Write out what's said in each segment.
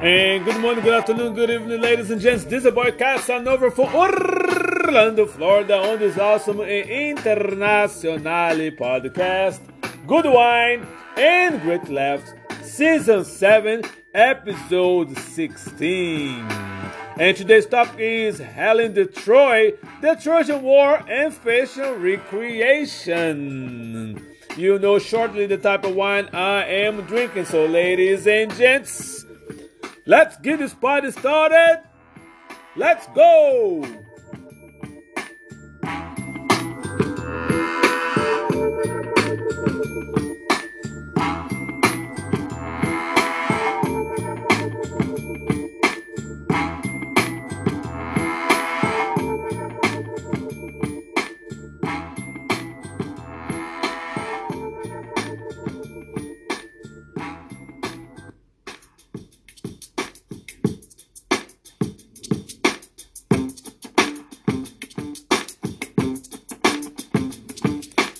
And good morning, good afternoon, good evening, ladies and gents. This is a boy Casanova for Orlando, Florida, on this awesome international podcast. Good wine and great laughs. Season 7, episode 16. And today's topic is Helen de Troy, the Trojan War, and fashion recreation. You know shortly the type of wine I am drinking. So, ladies and gents, Let's get this party started. Let's go.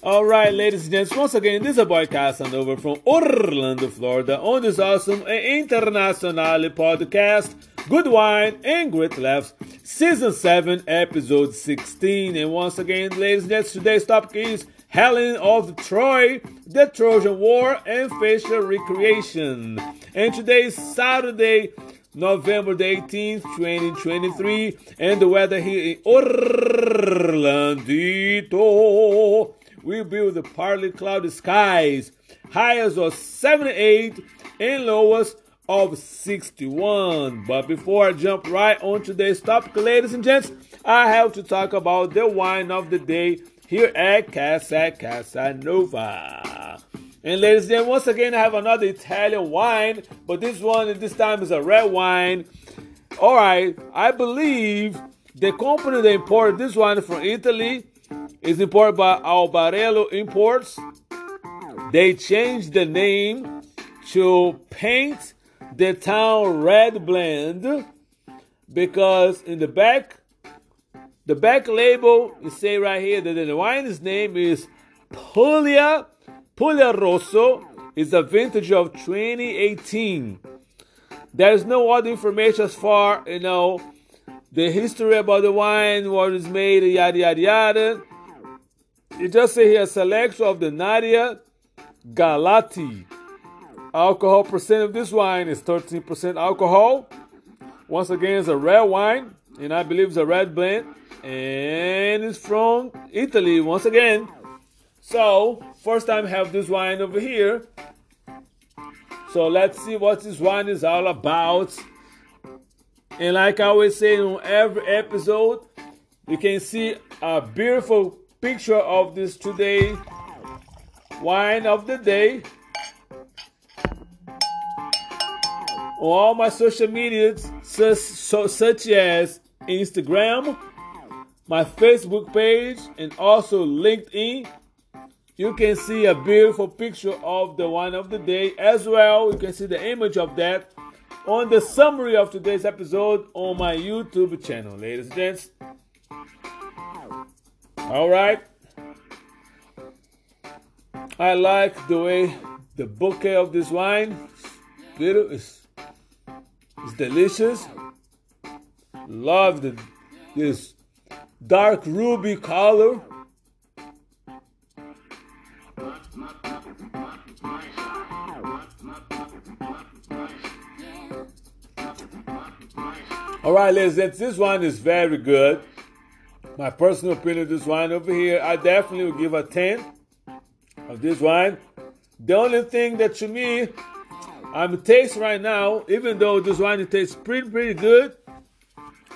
All right, ladies and gents, once again, this is a boy over from Orlando, Florida, on this awesome international podcast, Good Wine and Great Laughs, Season 7, Episode 16. And once again, ladies and gents, today's topic is Helen of Troy, the Trojan War, and facial recreation. And today is Saturday, November the 18th, 2023, and the weather here in Orlandito will build the partly cloudy skies, highs of 78 and lowest of 61. But before I jump right on today's topic, ladies and gents, I have to talk about the wine of the day here at Casa Casanova. And ladies and once again, I have another Italian wine, but this one this time is a red wine. All right, I believe the company that imported this wine from Italy is imported by Albarello Imports. They changed the name to Paint the Town Red Blend because in the back, the back label, you say right here that the wine's name is Puglia, Puglia Rosso. It's a vintage of 2018. There's no other information as far, you know, the history about the wine, what is made, yada yada yada. It just say here selection of the Nadia Galati. Alcohol percent of this wine is 13% alcohol. Once again, it's a red wine, and I believe it's a red blend, and it's from Italy once again. So, first time have this wine over here. So let's see what this wine is all about. And like I always say on every episode, you can see a beautiful picture of this today wine of the day on all my social medias such, such as Instagram, my Facebook page, and also LinkedIn. You can see a beautiful picture of the wine of the day as well. You can see the image of that on the summary of today's episode on my YouTube channel, ladies and gents. All right. I like the way the bouquet of this wine. It's, it's delicious. Love the this dark ruby color. All right, ladies, this one is very good. My personal opinion of this wine over here, I definitely will give a 10 of this wine. The only thing that to me, I'm tasting right now, even though this wine tastes pretty, pretty good,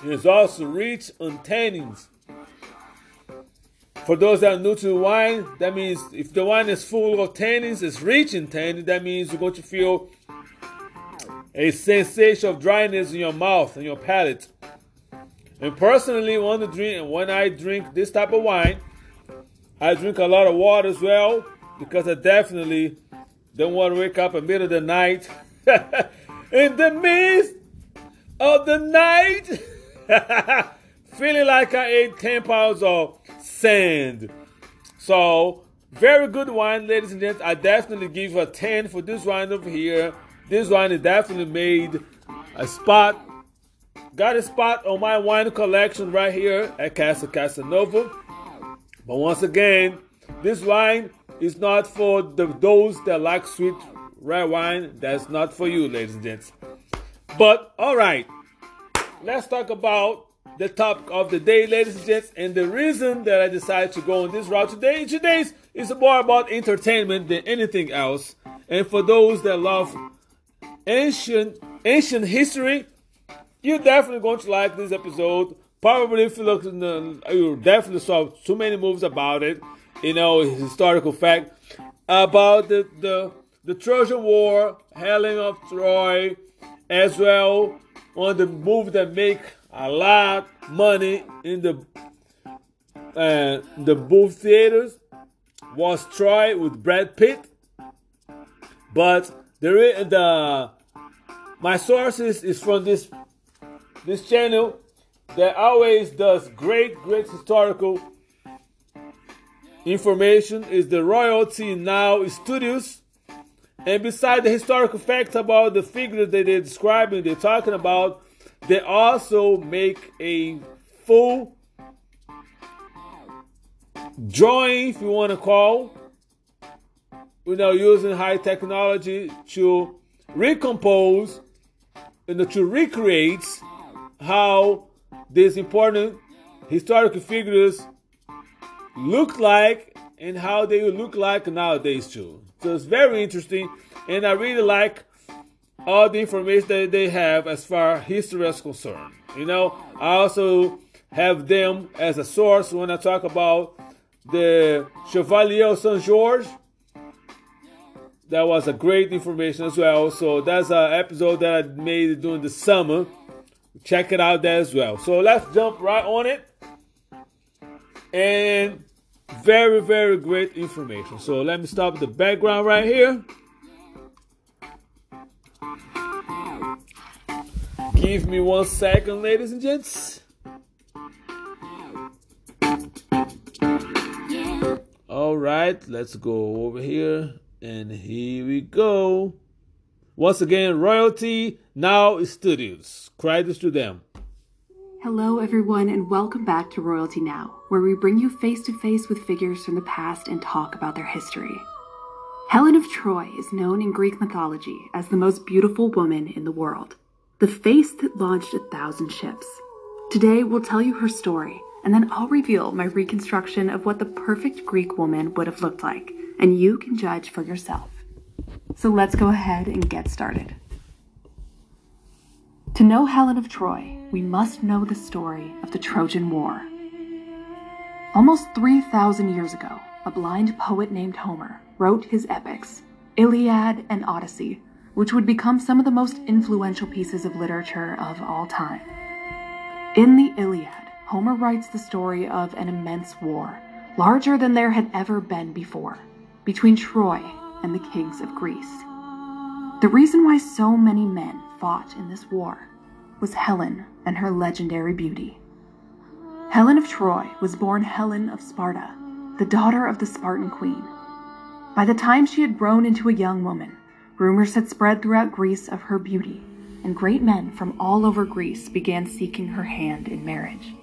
it's also rich on tannins. For those that are new to wine, that means if the wine is full of tannins, it's rich in tannins, that means you're going to feel a sensation of dryness in your mouth and your palate. And personally, when I drink when I drink this type of wine, I drink a lot of water as well because I definitely don't want to wake up in the middle of the night in the midst of the night feeling like I ate 10 pounds of sand. So, very good wine, ladies and gents. I definitely give a 10 for this wine over here. this wine is definitely made a spot. Got a spot on my wine collection right here at Casa Casanova. But once again, this wine is not for the, those that like sweet red wine. That's not for you, ladies and gents. But all right, let's talk about the topic of the day, ladies and gents. And the reason that I decided to go on this route today, today's is more about entertainment than anything else. And for those that love ancient ancient history, you're definitely going to like this episode. Probably if you look, in the, you definitely saw too many movies about it. You know, historical fact about the the the Trojan War, Helen of Troy, as well on the movie that make a lot money in the uh, the movie theaters was Troy with Brad Pitt. But the the my sources is from this this channel that always does great great historical information is the Royalty Now Studios. And beside the historical facts about the figures that they're describing, they're talking about, they also make a full drawing, if you want to call, you know, using high technology to recompose and to recreate how these important historical figures look like and how they look like nowadays too. So it's very interesting, and I really like all the information that they have as far history is concerned. You know, I also have them as a source when I talk about the Chevalier Saint George. That was a great information as well. So that's an episode that I made during the summer. Check it out there as well. So let's jump right on it. And very, very great information. So let me stop the background right here. Give me one second, ladies and gents. All right, let's go over here. And here we go. Once again, Royalty Now Studios. Credits to them. Hello, everyone, and welcome back to Royalty Now, where we bring you face to face with figures from the past and talk about their history. Helen of Troy is known in Greek mythology as the most beautiful woman in the world, the face that launched a thousand ships. Today, we'll tell you her story, and then I'll reveal my reconstruction of what the perfect Greek woman would have looked like and you can judge for yourself. So let's go ahead and get started. To know Helen of Troy, we must know the story of the Trojan War. Almost 3,000 years ago, a blind poet named Homer wrote his epics, Iliad and Odyssey, which would become some of the most influential pieces of literature of all time. In the Iliad, Homer writes the story of an immense war, larger than there had ever been before between Troy and the kings of Greece. The reason why so many men fought in this war was Helen and her legendary beauty. Helen of Troy was born Helen of Sparta, the daughter of the Spartan queen. By the time she had grown into a young woman, rumors had spread throughout Greece of her beauty, and great men from all over Greece began seeking her hand in marriage.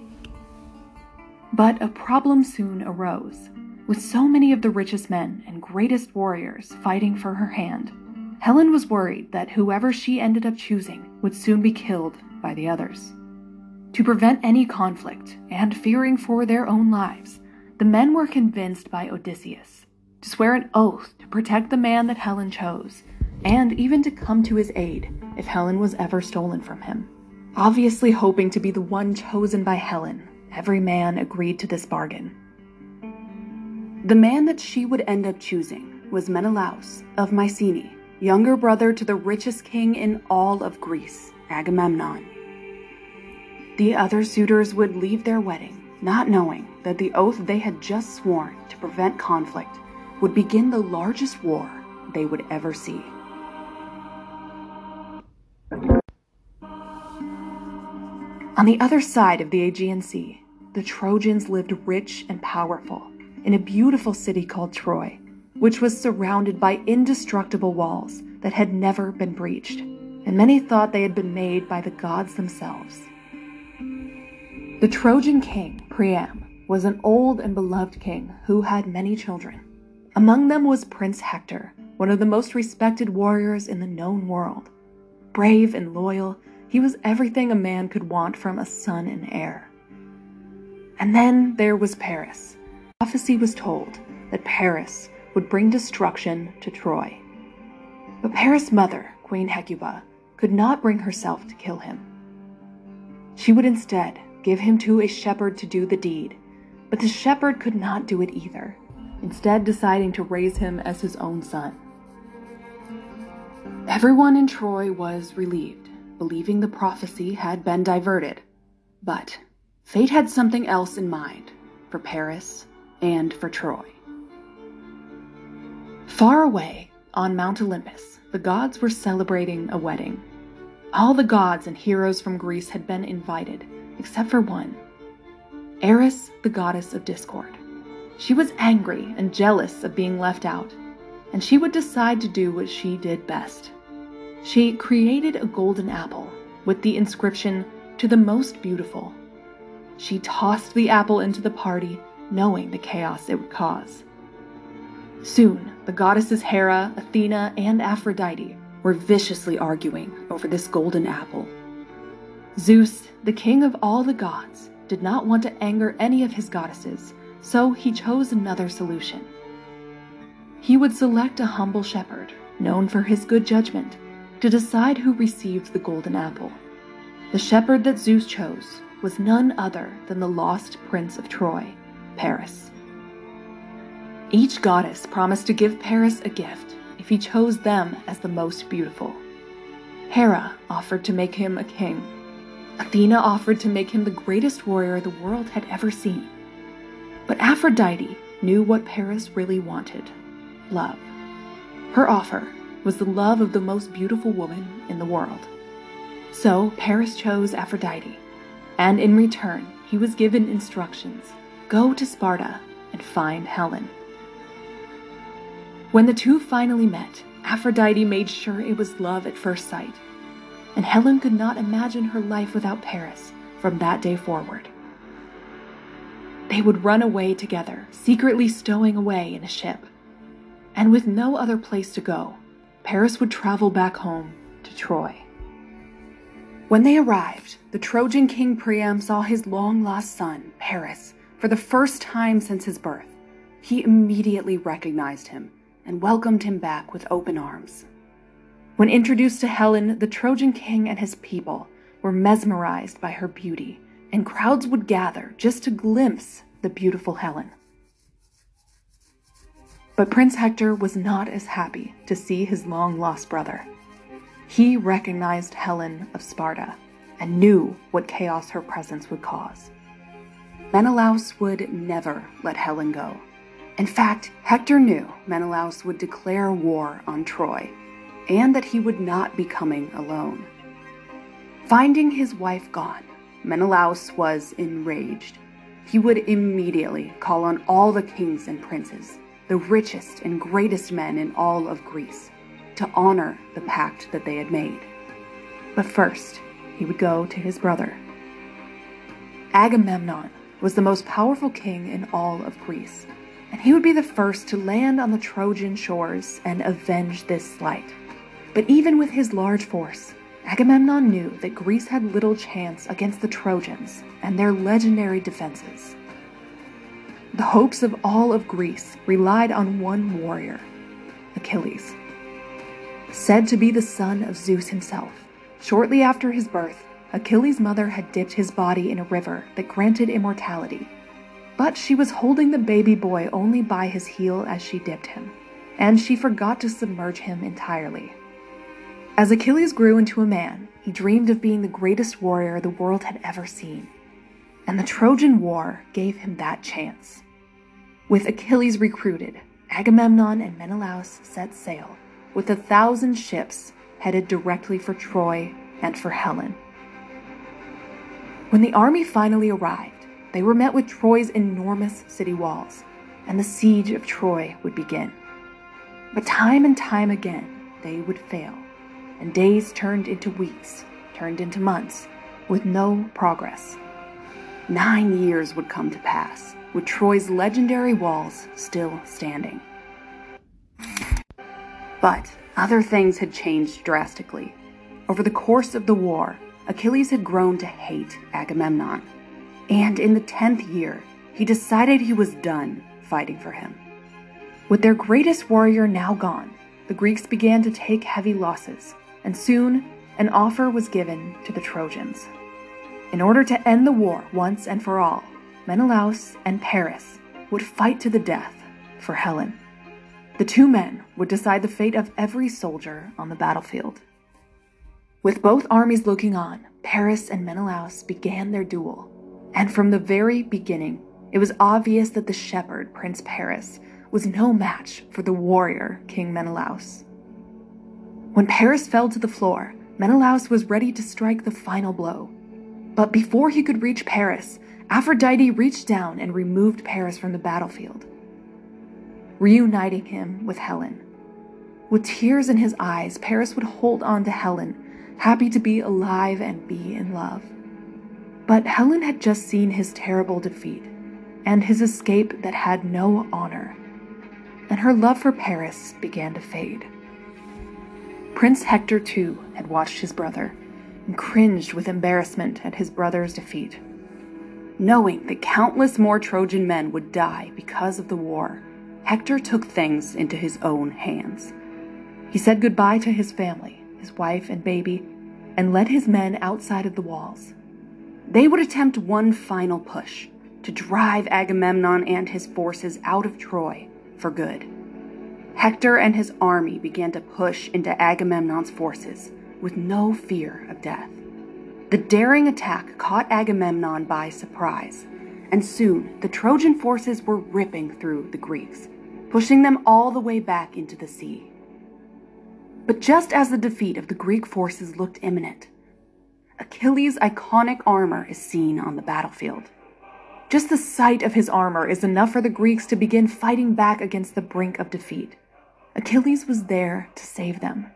But a problem soon arose with so many of the richest men and greatest warriors fighting for her hand, Helen was worried that whoever she ended up choosing would soon be killed by the others. To prevent any conflict, and fearing for their own lives, the men were convinced by Odysseus to swear an oath to protect the man that Helen chose, and even to come to his aid if Helen was ever stolen from him. Obviously, hoping to be the one chosen by Helen, every man agreed to this bargain. The man that she would end up choosing was Menelaus of Mycenae, younger brother to the richest king in all of Greece, Agamemnon. The other suitors would leave their wedding, not knowing that the oath they had just sworn to prevent conflict would begin the largest war they would ever see. On the other side of the Aegean Sea, the Trojans lived rich and powerful in a beautiful city called Troy, which was surrounded by indestructible walls that had never been breached, and many thought they had been made by the gods themselves. The Trojan king, Priam, was an old and beloved king who had many children. Among them was Prince Hector, one of the most respected warriors in the known world. Brave and loyal, he was everything a man could want from a son and heir. And then there was Paris. Prophecy was told that Paris would bring destruction to Troy. But Paris' mother, Queen Hecuba, could not bring herself to kill him. She would instead give him to a shepherd to do the deed, but the shepherd could not do it either, instead, deciding to raise him as his own son. Everyone in Troy was relieved, believing the prophecy had been diverted. But fate had something else in mind for Paris and for Troy. Far away on Mount Olympus, the gods were celebrating a wedding. All the gods and heroes from Greece had been invited, except for one Eris, the goddess of discord. She was angry and jealous of being left out, and she would decide to do what she did best. She created a golden apple with the inscription, To the Most Beautiful. She tossed the apple into the party, knowing the chaos it would cause. Soon, the goddesses Hera, Athena, and Aphrodite were viciously arguing over this golden apple. Zeus, the king of all the gods, did not want to anger any of his goddesses, so he chose another solution. He would select a humble shepherd, known for his good judgment, to decide who received the golden apple. The shepherd that Zeus chose was none other than the lost prince of Troy, Paris. Each goddess promised to give Paris a gift if he chose them as the most beautiful. Hera offered to make him a king. Athena offered to make him the greatest warrior the world had ever seen. But Aphrodite knew what Paris really wanted love. Her offer was the love of the most beautiful woman in the world. So Paris chose Aphrodite, and in return, he was given instructions go to Sparta and find Helen. When the two finally met, Aphrodite made sure it was love at first sight, and Helen could not imagine her life without Paris from that day forward. They would run away together, secretly stowing away in a ship. And with no other place to go, Paris would travel back home to Troy. When they arrived, the Trojan king Priam saw his long lost son, Paris, for the first time since his birth. He immediately recognized him and welcomed him back with open arms. When introduced to Helen, the Trojan king and his people were mesmerized by her beauty, and crowds would gather just to glimpse the beautiful Helen. But Prince Hector was not as happy to see his long lost brother. He recognized Helen of Sparta and knew what chaos her presence would cause. Menelaus would never let Helen go in fact, Hector knew Menelaus would declare war on Troy, and that he would not be coming alone. Finding his wife gone, Menelaus was enraged. He would immediately call on all the kings and princes, the richest and greatest men in all of Greece, to honor the pact that they had made. But first, he would go to his brother. Agamemnon was the most powerful king in all of Greece and he would be the first to land on the Trojan shores and avenge this slight. But even with his large force, Agamemnon knew that Greece had little chance against the Trojans and their legendary defenses. The hopes of all of Greece relied on one warrior, Achilles. Said to be the son of Zeus himself, shortly after his birth, Achilles' mother had dipped his body in a river that granted immortality but she was holding the baby boy only by his heel as she dipped him, and she forgot to submerge him entirely. As Achilles grew into a man, he dreamed of being the greatest warrior the world had ever seen, and the Trojan War gave him that chance. With Achilles recruited, Agamemnon and Menelaus set sail, with a thousand ships headed directly for Troy and for Helen. When the army finally arrived, they were met with Troy's enormous city walls, and the siege of Troy would begin. But time and time again, they would fail, and days turned into weeks, turned into months, with no progress. Nine years would come to pass, with Troy's legendary walls still standing. But other things had changed drastically. Over the course of the war, Achilles had grown to hate Agamemnon. And in the tenth year, he decided he was done fighting for him. With their greatest warrior now gone, the Greeks began to take heavy losses, and soon an offer was given to the Trojans. In order to end the war once and for all, Menelaus and Paris would fight to the death for Helen. The two men would decide the fate of every soldier on the battlefield. With both armies looking on, Paris and Menelaus began their duel. And from the very beginning, it was obvious that the shepherd, Prince Paris, was no match for the warrior, King Menelaus. When Paris fell to the floor, Menelaus was ready to strike the final blow. But before he could reach Paris, Aphrodite reached down and removed Paris from the battlefield, reuniting him with Helen. With tears in his eyes, Paris would hold on to Helen, happy to be alive and be in love. But Helen had just seen his terrible defeat and his escape that had no honor, and her love for Paris began to fade. Prince Hector, too, had watched his brother and cringed with embarrassment at his brother's defeat. Knowing that countless more Trojan men would die because of the war, Hector took things into his own hands. He said goodbye to his family, his wife and baby, and led his men outside of the walls. They would attempt one final push to drive Agamemnon and his forces out of Troy for good. Hector and his army began to push into Agamemnon's forces with no fear of death. The daring attack caught Agamemnon by surprise, and soon the Trojan forces were ripping through the Greeks, pushing them all the way back into the sea. But just as the defeat of the Greek forces looked imminent, Achilles' iconic armor is seen on the battlefield. Just the sight of his armor is enough for the Greeks to begin fighting back against the brink of defeat. Achilles was there to save them.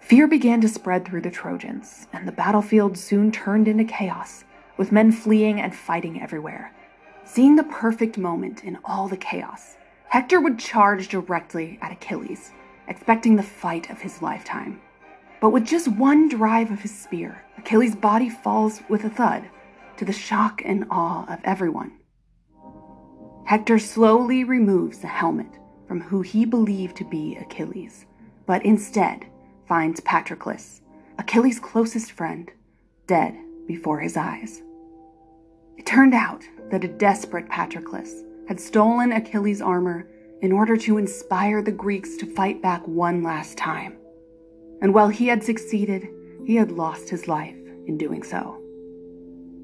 Fear began to spread through the Trojans, and the battlefield soon turned into chaos, with men fleeing and fighting everywhere. Seeing the perfect moment in all the chaos, Hector would charge directly at Achilles, expecting the fight of his lifetime. But with just one drive of his spear, Achilles' body falls with a thud, to the shock and awe of everyone. Hector slowly removes the helmet from who he believed to be Achilles, but instead finds Patroclus, Achilles' closest friend, dead before his eyes. It turned out that a desperate Patroclus had stolen Achilles' armor in order to inspire the Greeks to fight back one last time and while he had succeeded, he had lost his life in doing so.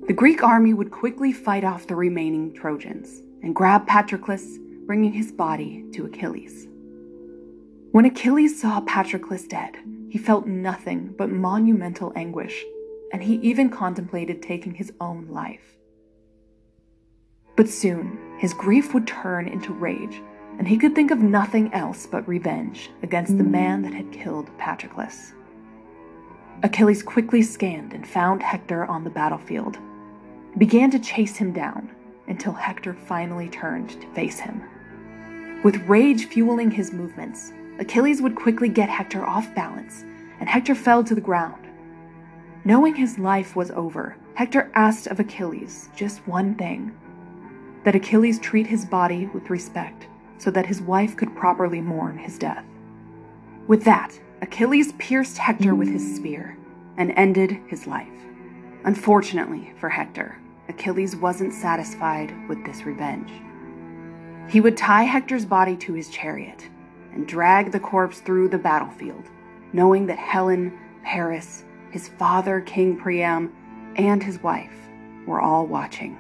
The Greek army would quickly fight off the remaining Trojans and grab Patroclus, bringing his body to Achilles. When Achilles saw Patroclus dead, he felt nothing but monumental anguish, and he even contemplated taking his own life. But soon, his grief would turn into rage and he could think of nothing else but revenge against the man that had killed Patroclus. Achilles quickly scanned and found Hector on the battlefield. He began to chase him down until Hector finally turned to face him. With rage fueling his movements, Achilles would quickly get Hector off balance, and Hector fell to the ground. Knowing his life was over, Hector asked of Achilles just one thing that Achilles treat his body with respect so that his wife could properly mourn his death. With that, Achilles pierced Hector with his spear and ended his life. Unfortunately for Hector, Achilles wasn't satisfied with this revenge. He would tie Hector's body to his chariot and drag the corpse through the battlefield, knowing that Helen, Paris, his father, King Priam, and his wife were all watching.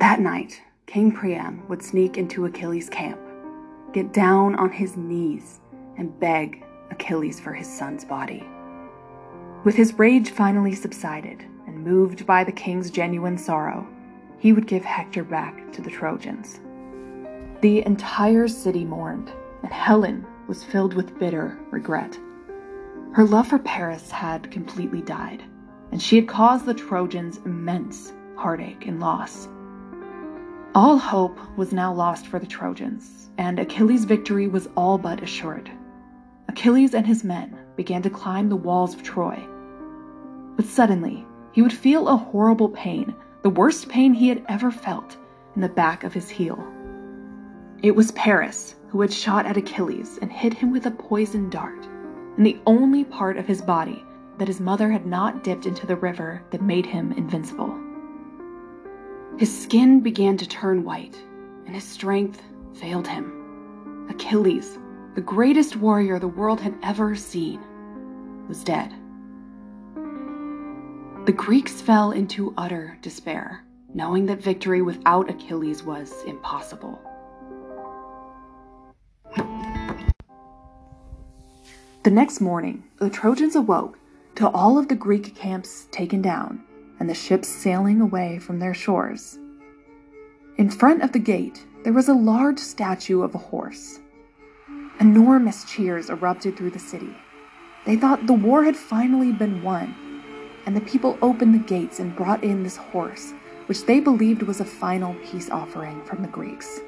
That night, King Priam would sneak into Achilles' camp, get down on his knees, and beg Achilles for his son's body. With his rage finally subsided, and moved by the king's genuine sorrow, he would give Hector back to the Trojans. The entire city mourned, and Helen was filled with bitter regret. Her love for Paris had completely died, and she had caused the Trojans immense heartache and loss. All hope was now lost for the Trojans, and Achilles' victory was all but assured. Achilles and his men began to climb the walls of Troy. But suddenly, he would feel a horrible pain, the worst pain he had ever felt, in the back of his heel. It was Paris who had shot at Achilles and hit him with a poisoned dart, in the only part of his body that his mother had not dipped into the river that made him invincible. His skin began to turn white, and his strength failed him. Achilles, the greatest warrior the world had ever seen, was dead. The Greeks fell into utter despair, knowing that victory without Achilles was impossible. The next morning, the Trojans awoke to all of the Greek camps taken down and the ships sailing away from their shores. In front of the gate, there was a large statue of a horse. Enormous cheers erupted through the city. They thought the war had finally been won, and the people opened the gates and brought in this horse, which they believed was a final peace offering from the Greeks.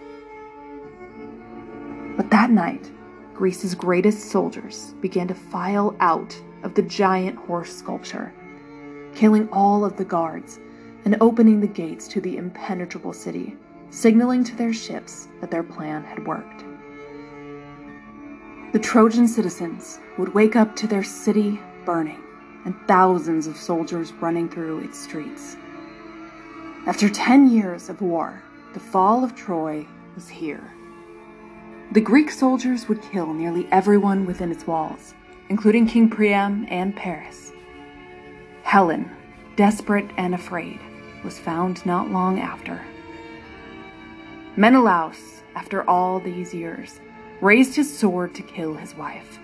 But that night, Greece's greatest soldiers began to file out of the giant horse sculpture killing all of the guards and opening the gates to the impenetrable city, signaling to their ships that their plan had worked. The Trojan citizens would wake up to their city burning and thousands of soldiers running through its streets. After 10 years of war, the fall of Troy was here. The Greek soldiers would kill nearly everyone within its walls, including King Priam and Paris. Helen, desperate and afraid, was found not long after. Menelaus, after all these years, raised his sword to kill his wife.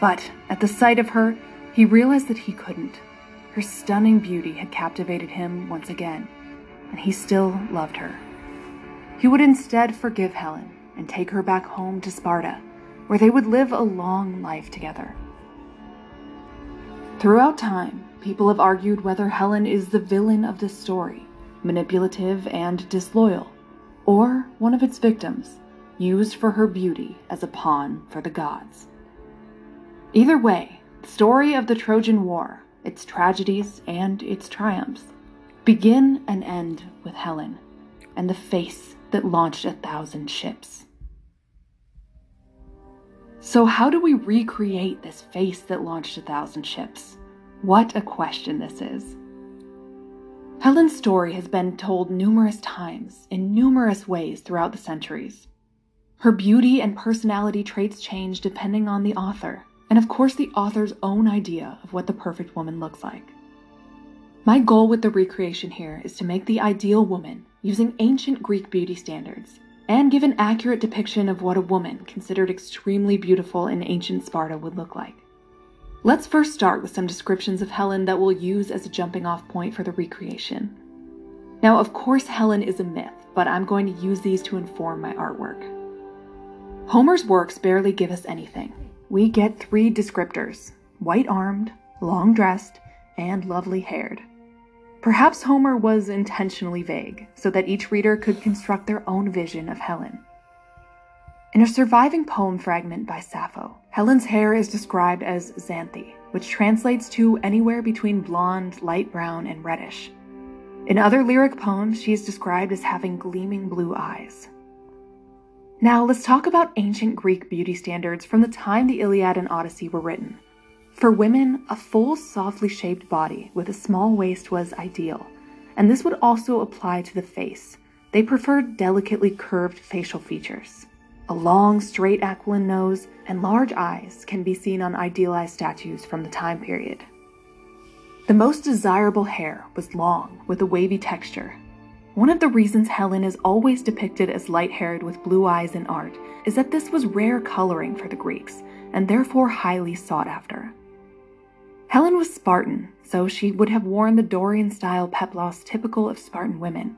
But at the sight of her, he realized that he couldn't. Her stunning beauty had captivated him once again, and he still loved her. He would instead forgive Helen and take her back home to Sparta, where they would live a long life together. Throughout time, people have argued whether Helen is the villain of this story, manipulative and disloyal, or one of its victims, used for her beauty as a pawn for the gods. Either way, the story of the Trojan War, its tragedies and its triumphs, begin and end with Helen and the face that launched a thousand ships. So, how do we recreate this face that launched a thousand ships? What a question this is. Helen's story has been told numerous times in numerous ways throughout the centuries. Her beauty and personality traits change depending on the author, and of course, the author's own idea of what the perfect woman looks like. My goal with the recreation here is to make the ideal woman using ancient Greek beauty standards and give an accurate depiction of what a woman considered extremely beautiful in ancient Sparta would look like. Let's first start with some descriptions of Helen that we'll use as a jumping off point for the recreation. Now, of course, Helen is a myth, but I'm going to use these to inform my artwork. Homer's works barely give us anything. We get three descriptors white armed, long dressed, and lovely haired. Perhaps Homer was intentionally vague so that each reader could construct their own vision of Helen. In a surviving poem fragment by Sappho, Helen's hair is described as xanthe, which translates to anywhere between blonde, light brown, and reddish. In other lyric poems, she is described as having gleaming blue eyes. Now, let's talk about ancient Greek beauty standards from the time the Iliad and Odyssey were written. For women, a full, softly shaped body with a small waist was ideal, and this would also apply to the face. They preferred delicately curved facial features. A long, straight aquiline nose and large eyes can be seen on idealized statues from the time period. The most desirable hair was long, with a wavy texture. One of the reasons Helen is always depicted as light haired with blue eyes in art is that this was rare coloring for the Greeks, and therefore highly sought after. Helen was Spartan, so she would have worn the Dorian style peplos typical of Spartan women.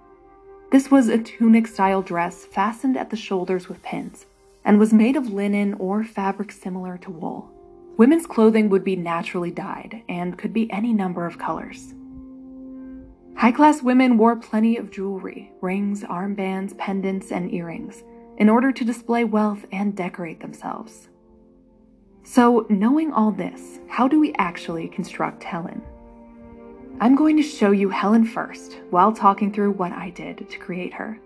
This was a tunic style dress fastened at the shoulders with pins, and was made of linen or fabric similar to wool. Women's clothing would be naturally dyed and could be any number of colors. High class women wore plenty of jewelry rings, armbands, pendants, and earrings in order to display wealth and decorate themselves. So, knowing all this, how do we actually construct Helen? I'm going to show you Helen first while talking through what I did to create her.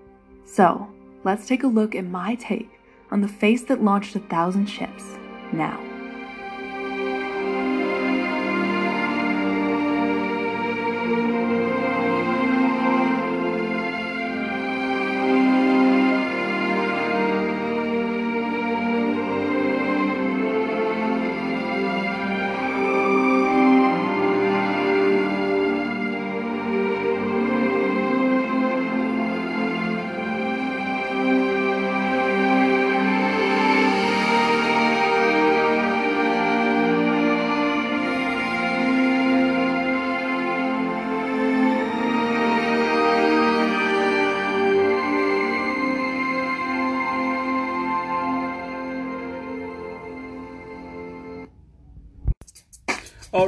So, let's take a look at my take on the face that launched a thousand ships now.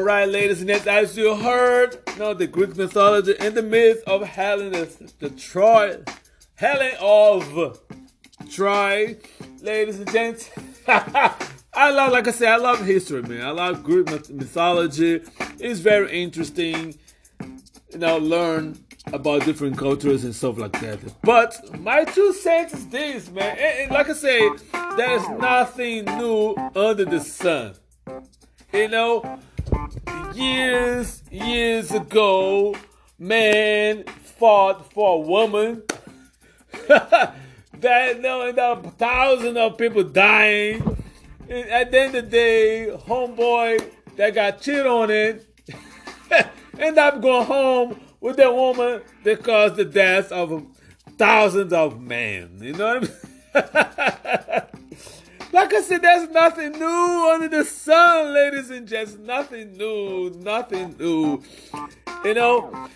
All right, ladies and gentlemen, as you heard, you know, the Greek mythology and the myth of Helen, the, Troy, Helen of Troy, ladies and gents. I love, like I said, I love history, man. I love Greek mythology. It's very interesting, you know, learn about different cultures and stuff like that. But my two cents is this, man. And, and like I say, there's nothing new under the sun. You know, years, years ago, man fought for a woman. that no, up thousands of people dying. And at the end of the day, homeboy that got cheated on it end up going home with that woman that caused the death of thousands of men. You know what I mean? Like I said, there's nothing new under the sun, ladies and gents. Nothing new, nothing new. You know,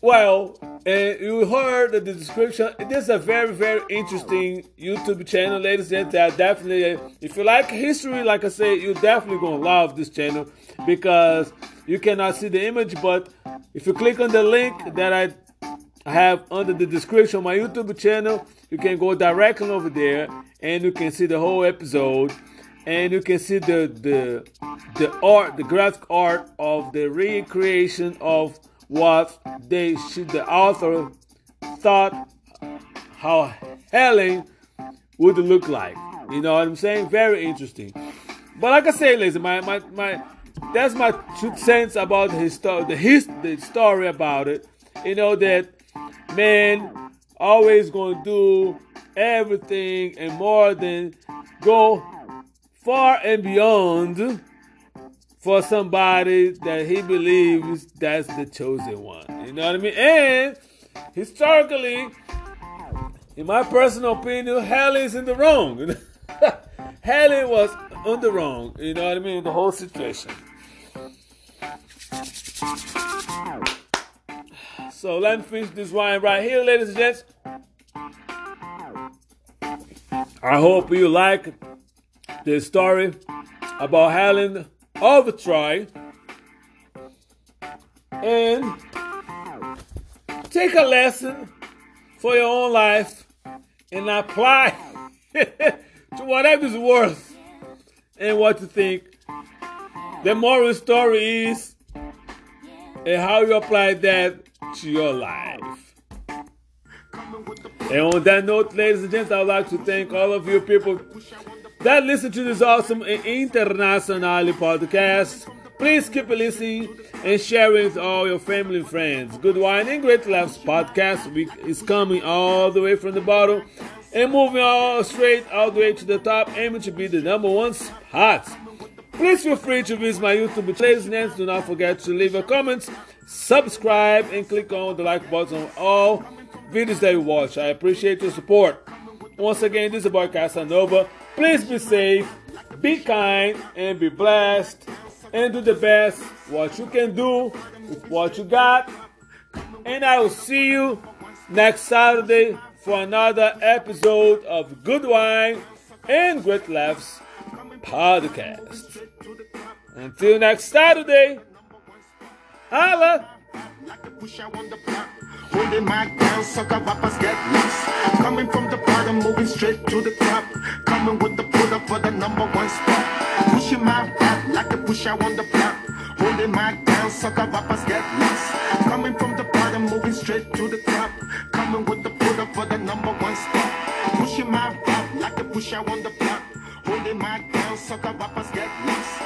well, and you heard the description. This is a very, very interesting YouTube channel, ladies and gents. Definitely, if you like history, like I said, you're definitely gonna love this channel because you cannot see the image, but if you click on the link that I I have under the description of my YouTube channel. You can go directly over there and you can see the whole episode and you can see the the the art, the graphic art of the recreation of what they should, the author thought how Helen would look like. You know what I'm saying? Very interesting. But like I say, listen, my my my that's my two cents about his story, the his the story about it. You know that man always gonna do everything and more than go far and beyond for somebody that he believes that's the chosen one. You know what I mean? And historically, in my personal opinion, Helen's in the wrong. Helen was on the wrong. You know what I mean? The whole situation. So let me finish this wine right here, ladies and gents. I hope you like this story about Helen of Troy. And take a lesson for your own life and apply to whatever is worth and what you think. The moral story is and how you apply that to your life. And on that note, ladies and gents, I would like to thank all of you people that listen to this awesome international podcast. Please keep listening and sharing with all your family and friends. Good Wine and Great Laughs podcast is coming all the way from the bottom and moving all straight all the way to the top, aiming to be the number one spot. Please feel free to visit my YouTube channel. and do not forget to leave a comments subscribe, and click on the like button on all videos that you watch. I appreciate your support. Once again, this is boy Casanova. Please be safe, be kind, and be blessed. And do the best what you can do with what you got. And I will see you next Saturday for another episode of Good Wine and Great Laughs podcast. Until next Saturday, holla! Holding my down, sucker rappers get loose. Coming from the bottom, moving straight to the top. Coming with the pull up for the number one spot. Pushing my back like a push out on the block. Holding my down, sucker rappers get loose. Coming from the bottom, moving straight to the top. Coming with the pull up for the number one spot. Pushing my back like a push out on the block. Holding my down, sucker rappers get loose.